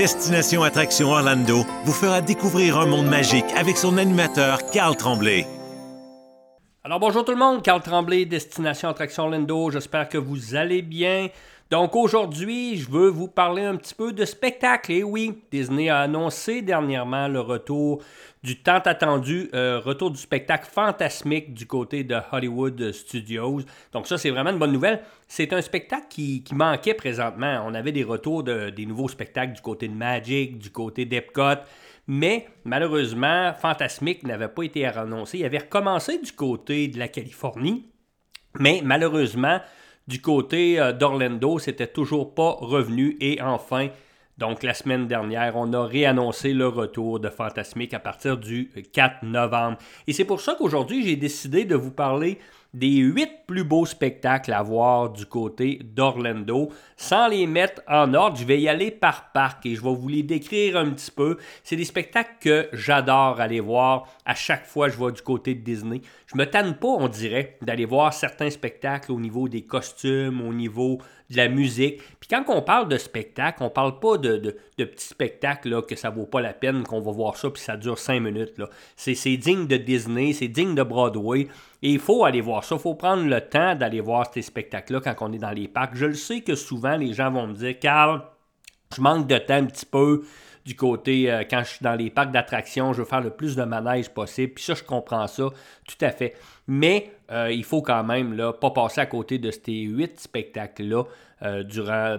Destination Attraction Orlando vous fera découvrir un monde magique avec son animateur Carl Tremblay. Alors bonjour tout le monde, Carl Tremblay, Destination Attraction Orlando, j'espère que vous allez bien. Donc aujourd'hui, je veux vous parler un petit peu de spectacle. Et oui, Disney a annoncé dernièrement le retour du tant attendu euh, retour du spectacle fantasmique du côté de Hollywood Studios. Donc ça, c'est vraiment une bonne nouvelle. C'est un spectacle qui, manquait présentement. On avait des retours de, des nouveaux spectacles du côté de Magic, du côté d'Epcot. Mais malheureusement, Fantasmic n'avait pas été annoncé. Il avait recommencé du côté de la Californie. Mais malheureusement, du côté euh, d'Orlando, c'était toujours pas revenu. Et enfin, donc la semaine dernière, on a réannoncé le retour de Fantasmic à partir du 4 novembre. Et c'est pour ça qu'aujourd'hui, j'ai décidé de vous parler des huit plus beaux spectacles à voir du côté d'Orlando. Sans les mettre en ordre, je vais y aller par parc et je vais vous les décrire un petit peu. C'est des spectacles que j'adore aller voir à chaque fois que je vais du côté de Disney. Je me tanne pas, on dirait, d'aller voir certains spectacles au niveau des costumes, au niveau de la musique. Puis quand on parle de spectacle, on parle pas de, de, petits spectacles que ça vaut pas la peine, qu'on va voir ça puis ça dure cinq minutes. C'est digne de Disney, c'est digne de Broadway. Et il faut aller voir ça. Il faut prendre le temps d'aller voir ces spectacles-là quand on est dans les parcs. Je le sais que souvent les gens vont me dire Carl, je manque de temps un petit peu du côté, euh, quand je suis dans les parcs d'attractions, je veux faire le plus de manège possible. Puis ça, je comprends ça tout à fait. Mais euh, il faut quand même là, pas passer à côté de ces huit spectacles-là euh,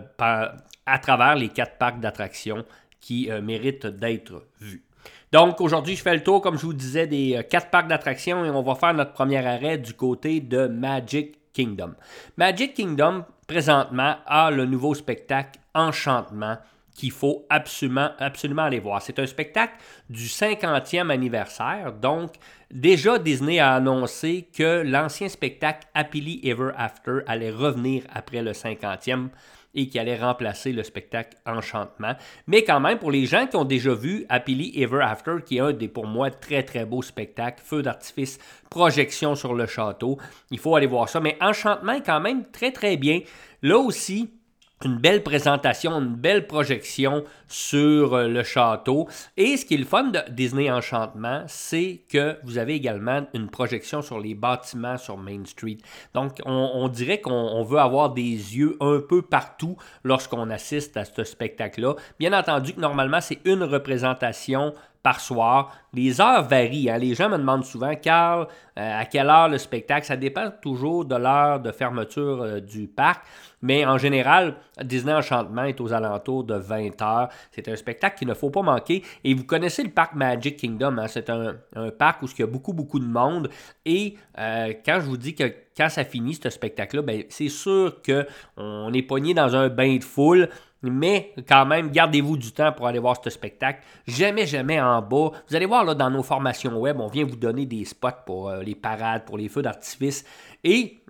à travers les quatre parcs d'attractions qui méritent d'être vus. Donc aujourd'hui, je fais le tour, comme je vous disais, des quatre parcs d'attractions et on va faire notre premier arrêt du côté de Magic Kingdom. Magic Kingdom, présentement, a le nouveau spectacle Enchantement qu'il faut absolument, absolument aller voir. C'est un spectacle du 50e anniversaire. Donc, déjà, Disney a annoncé que l'ancien spectacle Happily Ever After allait revenir après le 50e et qui allait remplacer le spectacle Enchantement. Mais quand même, pour les gens qui ont déjà vu Happily Ever After, qui est un des pour moi très très beaux spectacles, feu d'artifice, projection sur le château, il faut aller voir ça. Mais Enchantement est quand même très très bien. Là aussi, une belle présentation, une belle projection sur euh, le château. Et ce qui est le fun de Disney Enchantement, c'est que vous avez également une projection sur les bâtiments sur Main Street. Donc, on, dirait qu'on veut avoir des yeux un peu partout lorsqu'on assiste à ce spectacle-là. Bien entendu que normalement, c'est une représentation par soir. Les heures varient. Hein. Les gens me demandent souvent, Carl, euh, à quelle heure le spectacle Ça dépend toujours de l'heure de fermeture euh, du parc. Mais en général, Disney Enchantement est aux alentours de 20 heures. C'est un spectacle qu'il ne faut pas manquer. Et vous connaissez le parc Magic Kingdom. Hein. C'est un, parc où il y a beaucoup, beaucoup de monde. Et euh, quand je vous dis que quand ça finit, ce spectacle-là, ben, c'est sûr qu'on est pogné dans un bain de foule. Mais quand même, gardez-vous du temps pour aller voir ce spectacle. Jamais, jamais en bas. Vous allez voir là, dans nos formations web, on vient vous donner des spots pour euh, les parades, pour les feux d'artifice. Et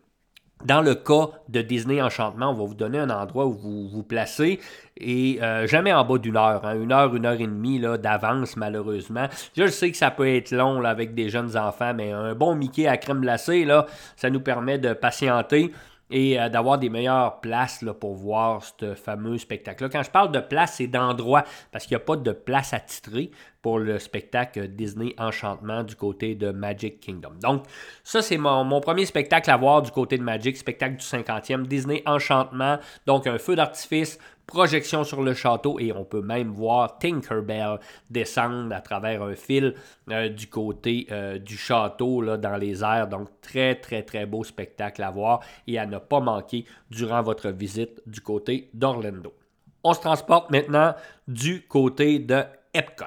dans le cas de Disney Enchantement, on va vous donner un endroit où vous vous placez et euh, jamais en bas d'une heure, hein. une heure, une heure et demie d'avance malheureusement. Je sais que ça peut être long là, avec des jeunes enfants, mais un bon Mickey à crème glacée, là, ça nous permet de patienter et euh, d'avoir des meilleures places pour voir ce fameux spectacle-là. Quand je parle de place, c'est d'endroit, parce qu'il n'y a pas de place attitrée pour le spectacle Disney Enchantement du côté de Magic Kingdom. Donc, ça, c'est mon, premier spectacle à voir du côté de Magic, spectacle du 50e, Disney Enchantement, donc un feu d'artifice, projection sur le château et on peut même voir Tinkerbell descendre à travers un fil euh, du côté euh, du château là, dans les airs. Donc très très très beau spectacle à voir et à ne pas manquer durant votre visite du côté d'Orlando. On se transporte maintenant du côté de Epcot.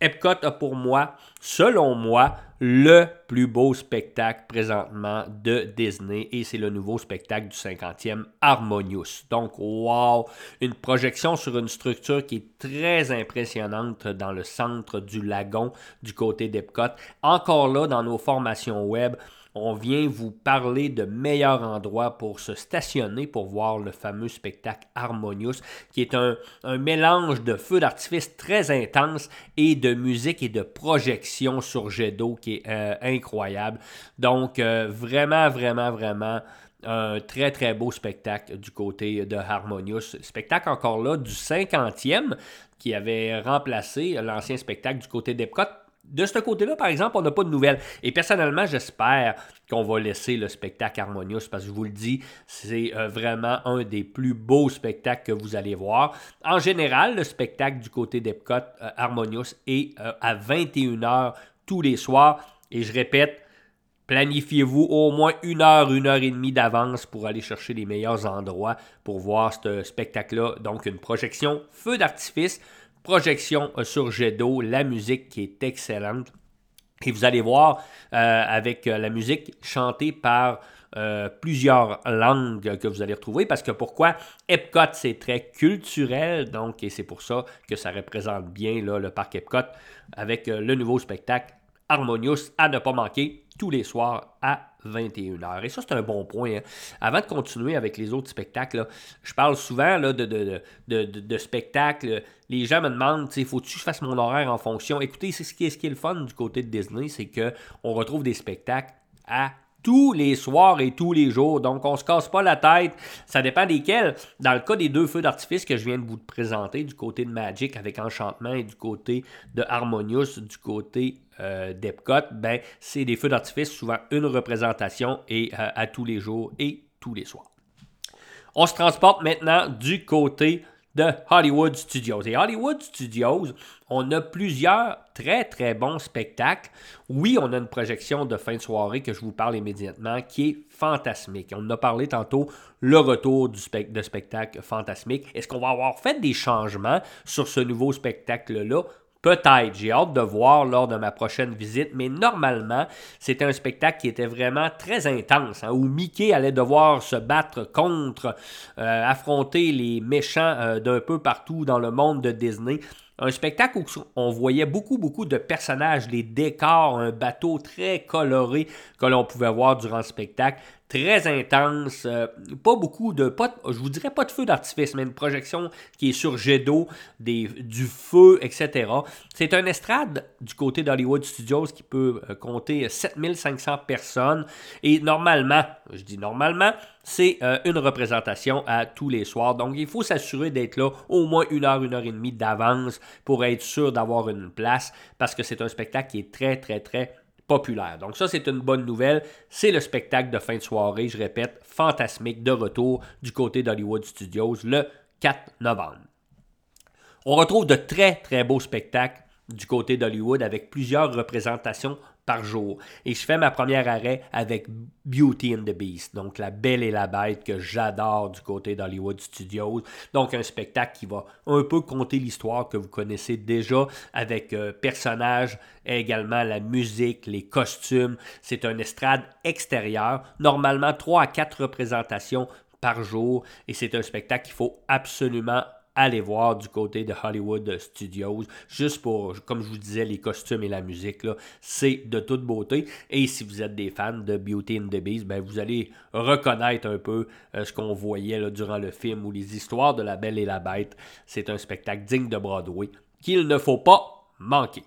Epcot a pour moi, selon moi, le plus beau spectacle présentement de Disney et c'est le nouveau spectacle du 50e Harmonious. Donc, wow! Une projection sur une structure qui est très impressionnante dans le centre du lagon du côté d'Epcot. Encore là, dans nos formations web, on vient vous parler de meilleurs endroits pour se stationner pour voir le fameux spectacle Harmonious, qui est un, mélange de feux d'artifice très intense et de musique et de projection sur jet d'eau qui est euh, incroyable. Donc, euh, vraiment, vraiment, vraiment un très très beau spectacle du côté de Harmonious. Spectacle encore là du 50e qui avait remplacé l'ancien spectacle du côté d'Epcot. De ce côté-là, par exemple, on n'a pas de nouvelles. Et personnellement, j'espère qu'on va laisser le spectacle Harmonious parce que je vous le dis, c'est euh, vraiment un des plus beaux spectacles que vous allez voir. En général, le spectacle du côté d'Epcot euh, Harmonious est euh, à 21h tous les soirs. Et je répète, Planifiez-vous au moins une heure, une heure et demie d'avance pour aller chercher les meilleurs endroits pour voir ce spectacle-là. Donc, une projection feu d'artifice, projection euh, sur jet d'eau, la musique qui est excellente. Et vous allez voir euh, avec euh, la musique chantée par plusieurs langues que vous allez retrouver. Parce que pourquoi? Epcot, c'est très culturel, donc, et c'est pour ça que ça représente bien le parc Epcot avec le nouveau spectacle Harmonious à ne pas manquer tous les soirs à 21h. Et ça, c'est un bon point. Hein. Avant de continuer avec les autres spectacles, je parle souvent là, de, spectacles. Les gens me demandent, faut-tu que je fasse mon horaire en fonction? Écoutez, c'est ce qui est, ce qui est le fun du côté de Disney, c'est qu'on retrouve des spectacles à tous les soirs et tous les jours. Donc, on ne se casse pas la tête. Ça dépend desquels. Dans le cas des deux feux d'artifice que je viens de vous présenter, du côté de Magic avec Enchantement et du côté de Harmonious, du côté euh, d'Epcot, ben, c'est des feux d'artifice, souvent une représentation et euh, à tous les jours et tous les soirs. On se transporte maintenant du côté de Hollywood Studios. Et Hollywood Studios, on a plusieurs très très bons spectacles. Oui, on a une projection de fin de soirée que je vous parle immédiatement qui est fantasmique. On a parlé tantôt le retour du de spectacle fantasmique. Est-ce qu'on va avoir fait des changements sur ce nouveau spectacle-là? Peut-être, j'ai hâte de voir lors de ma prochaine visite, mais normalement, c'était un spectacle qui était vraiment très intense, hein, où Mickey allait devoir se battre contre, euh, affronter les méchants euh, d'un peu partout dans le monde de Disney. Un spectacle où on voyait beaucoup, beaucoup de personnages, les décors, un bateau très coloré que l'on pouvait voir durant le spectacle très intense. Euh, pas beaucoup de. Je vous dirais pas de feu d'artifice, mais une projection qui est sur jet d'eau, du feu, etc. C'est un estrade du côté d'Hollywood Studios qui peut euh, compter 7500 personnes. Et normalement, je dis normalement, c'est euh, une représentation à tous les soirs. Donc, il faut s'assurer d'être là au moins une heure, une heure et demie d'avance pour être sûr d'avoir une place parce que c'est un spectacle qui est très, très, très populaire. Donc ça, c'est une bonne nouvelle. C'est le spectacle de fin de soirée, je répète, fantasmique de retour du côté d'Hollywood Studios le 4 novembre. On retrouve de très très beaux spectacles du côté d'Hollywood avec plusieurs représentations par jour. Et je fais ma première arrêt avec Beauty and the Beast, donc La Belle et la Bête que j'adore du côté d'Hollywood Studios. Donc un spectacle qui va un peu conter l'histoire que vous connaissez déjà avec euh, personnages, également la musique, les costumes. C'est un estrade extérieur, normalement 3 à 4 représentations par jour et c'est un spectacle qu'il faut absolument allez voir du côté de Hollywood Studios, juste pour, comme je vous disais, les costumes et la musique, c'est de toute beauté. Et si vous êtes des fans de Beauty and the Beast, ben, vous allez reconnaître un peu euh, ce qu'on voyait durant le film ou les histoires de la Belle et la Bête. C'est un spectacle digne de Broadway qu'il ne faut pas manquer.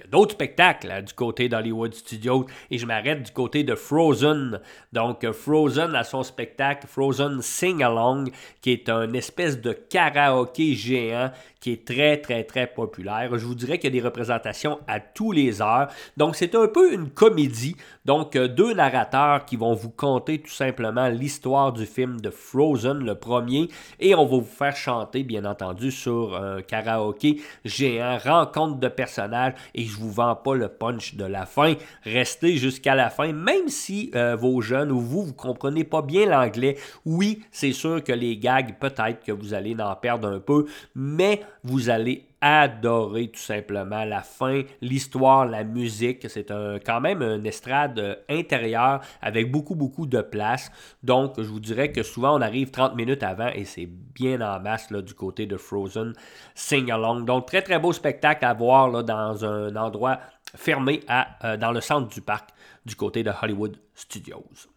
Il y a d'autres spectacles hein, du côté d'Hollywood Studios et je m'arrête du côté de Frozen. Donc, Frozen a son spectacle Frozen Sing Along, qui est un espèce de karaoké géant qui est très, très, très populaire. Je vous dirais qu'il y a des représentations à tous les heures. Donc, c'est un peu une comédie. Donc, euh, deux narrateurs qui vont vous conter tout simplement l'histoire du film de Frozen, le premier, et on va vous faire chanter, bien entendu, sur un karaoké géant, rencontre de personnages, je vous vends pas le punch de la fin. Restez jusqu'à la fin, même si euh, vos jeunes ou vous, vous comprenez pas bien l'anglais. Oui, c'est sûr que les gags, peut-être que vous allez en perdre un peu, mais vous allez adorer tout simplement la fin, l'histoire, la musique. C'est un, quand même une estrade intérieure avec beaucoup, beaucoup de place. Donc, je vous dirais que souvent, on arrive 30 minutes avant et c'est bien en masse là, du côté de Frozen Sing Along. Donc, très, très beau spectacle à voir là, dans un endroit fermé à, euh, dans le centre du parc du côté de Hollywood Studios.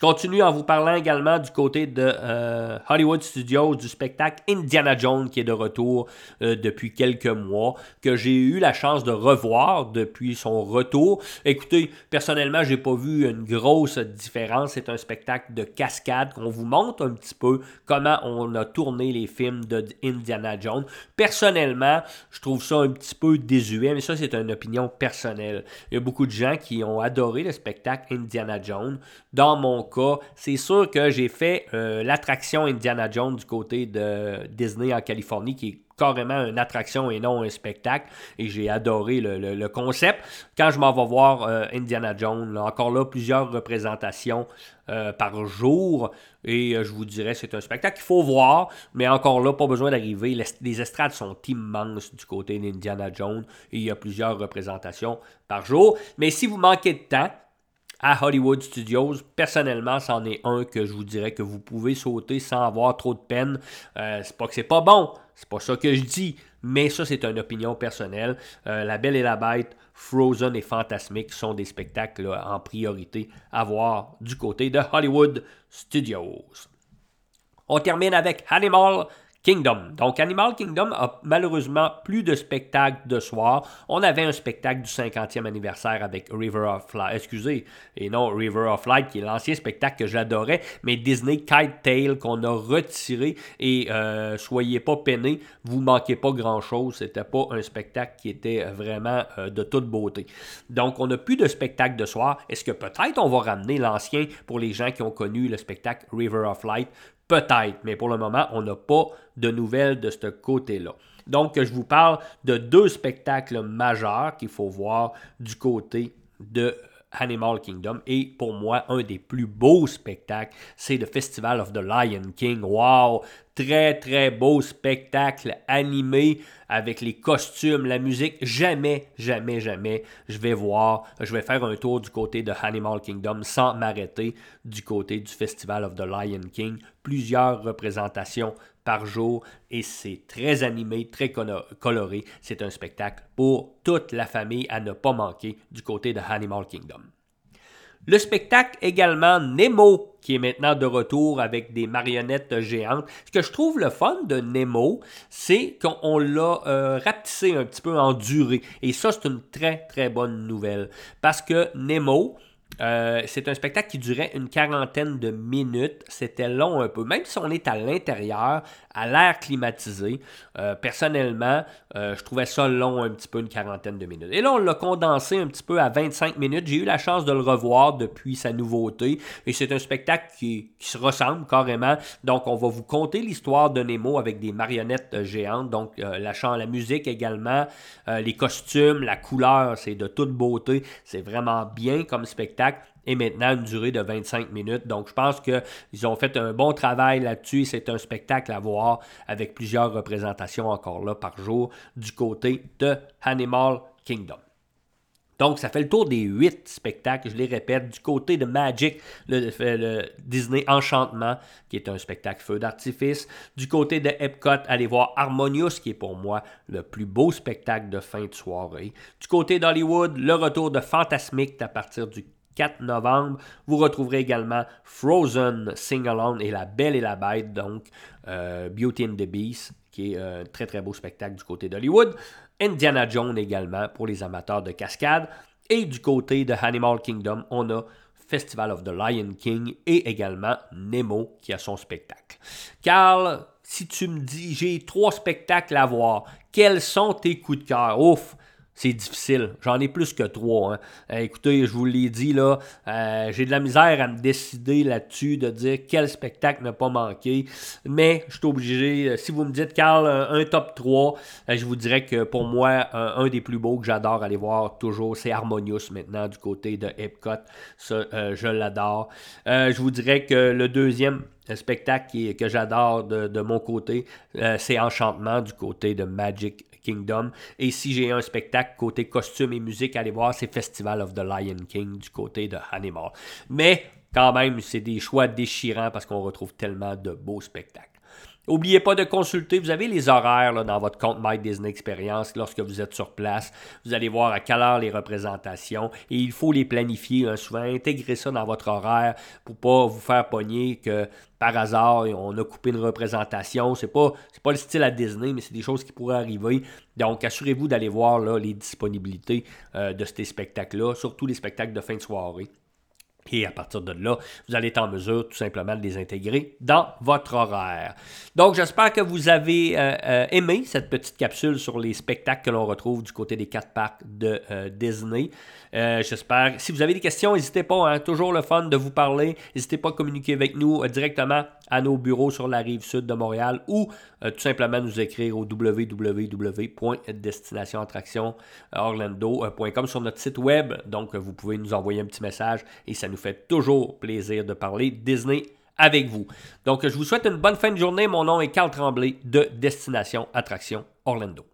Je continue en vous parlant également du côté de euh, Hollywood Studios du spectacle Indiana Jones qui est de retour euh, depuis quelques mois, que j'ai eu la chance de revoir depuis son retour. Écoutez, personnellement, j'ai pas vu une grosse différence. C'est un spectacle de cascade qu'on vous montre un petit peu comment on a tourné les films de Indiana Jones. Personnellement, je trouve ça un petit peu désuet, mais ça c'est une opinion personnelle. Il y a beaucoup de gens qui ont adoré le spectacle Indiana Jones. Dans mon c'est sûr que j'ai fait euh, l'attraction Indiana Jones du côté de Disney en Californie, qui est carrément une attraction et non un spectacle. Et j'ai adoré le, concept. Quand je m'en vais voir euh, Indiana Jones, encore là, plusieurs représentations euh, par jour. Et je vous dirais, c'est un spectacle qu'il faut voir. Mais encore là, pas besoin d'arriver. Les, estrades sont immenses du côté d'Indiana Jones. Et il y a plusieurs représentations par jour. Mais si vous manquez de temps, à Hollywood Studios. Personnellement, c'en est un que je vous dirais que vous pouvez sauter sans avoir trop de peine. Euh, c'est pas que c'est pas bon, c'est pas ça que je dis, mais ça c'est une opinion personnelle. Euh, la Belle et la Bête, Frozen et Fantasmic sont des spectacles en priorité à voir du côté de Hollywood Studios. On termine avec Animal Kingdom. Donc, Animal Kingdom a malheureusement plus de spectacles de soir. On avait un spectacle du 50e anniversaire avec River of Light, excusez, et non River of Light, qui est l'ancien spectacle que j'adorais, mais Disney Kite Tail qu'on a retiré. Et euh, soyez pas peinés, vous manquez pas grand-chose. C'était pas un spectacle qui était vraiment euh, de toute beauté. Donc, on n'a plus de spectacle de soir. Est-ce que peut-être on va ramener l'ancien pour les gens qui ont connu le spectacle River of Light? Peut-être, mais pour le moment, on n'a pas de nouvelles de ce côté-là. Donc, je vous parle de deux spectacles majeurs qu'il faut voir du côté de Animal Kingdom. Et pour moi, un des plus beaux spectacles, c'est le Festival of the Lion King. Wow! Très, très beau spectacle animé avec les costumes, la musique. Jamais, jamais, jamais, je vais voir, je vais faire un tour du côté de Animal Kingdom sans m'arrêter du côté du Festival of the Lion King. Plusieurs représentations par jour et c'est très animé, très coloré. C'est un spectacle pour toute la famille à ne pas manquer du côté de Animal Kingdom. Le spectacle également Nemo, qui est maintenant de retour avec des marionnettes géantes. Ce que je trouve le fun de Nemo, c'est qu'on l'a euh, rapetissé un petit peu en durée. Et ça, c'est une très, très bonne nouvelle. Parce que Nemo, euh, c'est un spectacle qui durait une quarantaine de minutes. C'était long un peu. Même si on est à l'intérieur, à l'air climatisé, euh, personnellement, euh, je trouvais ça long un petit peu, une quarantaine de minutes. Et là, on l'a condensé un petit peu à 25 minutes. J'ai eu la chance de le revoir depuis sa nouveauté. Et c'est un spectacle qui, se ressemble carrément. Donc, on va vous conter l'histoire de Nemo avec des marionnettes géantes. Donc, la chant, la musique également, les costumes, la couleur, c'est de toute beauté. C'est vraiment bien comme spectacle et maintenant une durée de 25 minutes. Donc, je pense qu'ils ont fait un bon travail là-dessus. C'est un spectacle à voir avec plusieurs représentations encore là par jour du côté de Animal Kingdom. Donc, ça fait le tour des huit spectacles, je les répète, du côté de Magic, le, Disney Enchantement, qui est un spectacle feu d'artifice. Du côté de Epcot, allez voir Harmonious, qui est pour moi le plus beau spectacle de fin de soirée. Du côté d'Hollywood, le retour de Fantasmic à partir du 4 novembre. Vous retrouverez également Frozen Sing Along et La Belle et la Bête, donc euh, Beauty and the Beast, qui est un très très beau spectacle du côté d'Hollywood. Indiana Jones également pour les amateurs de cascade. Et du côté de Animal Kingdom, on a Festival of the Lion King et également Nemo qui a son spectacle. Carl, si tu me dis j'ai trois spectacles à voir, quels sont tes coups de cœur? Ouf! C'est difficile. J'en ai plus que trois. Hein. Euh, écoutez, je vous l'ai dit, là, euh, j'ai de la misère à me décider là-dessus, de dire quel spectacle ne pas manquer. Mais je suis obligé, euh, si vous me dites, Carl, un, top 3, je vous dirais que pour moi, un, des plus beaux que j'adore aller voir toujours, c'est Harmonious maintenant du côté de Epcot. Ça, je l'adore. je vous dirais que le deuxième spectacle que j'adore de, de, mon côté, c'est Enchantement du côté de Magic Kingdom. Et si j'ai un spectacle côté costume et musique, allez voir, c'est Festival of the Lion King du côté de Animal. Mais quand même, c'est des choix déchirants parce qu'on retrouve tellement de beaux spectacles. N'oubliez pas de consulter, vous avez les horaires dans votre compte My Disney Experience lorsque vous êtes sur place. Vous allez voir à quelle heure les représentations et il faut les planifier. Hein. souvent, intégrer ça dans votre horaire pour pas vous faire pogner que par hasard, on a coupé une représentation. C'est pas, pas le style à Disney, mais c'est des choses qui pourraient arriver. Donc, assurez-vous d'aller voir les disponibilités euh, de ces spectacles-là, surtout les spectacles de fin de soirée. Et à partir de là, vous allez être en mesure tout simplement de les intégrer dans votre horaire. Donc, j'espère que vous avez euh, euh, aimé cette petite capsule sur les spectacles que l'on retrouve du côté des quatre parcs de euh, Disney. j'espère. Si vous avez des questions, n'hésitez pas. Hein, toujours le fun de vous parler. N'hésitez pas à communiquer avec nous directement à nos bureaux sur la rive sud de Montréal ou tout simplement nous écrire au www.destinationattractionorlando.com sur notre site web. Donc, vous pouvez nous envoyer un petit message et ça nous fait toujours plaisir de parler Disney avec vous. Donc, je vous souhaite une bonne fin de journée. Mon nom est Carl Tremblay de Destination Attraction Orlando.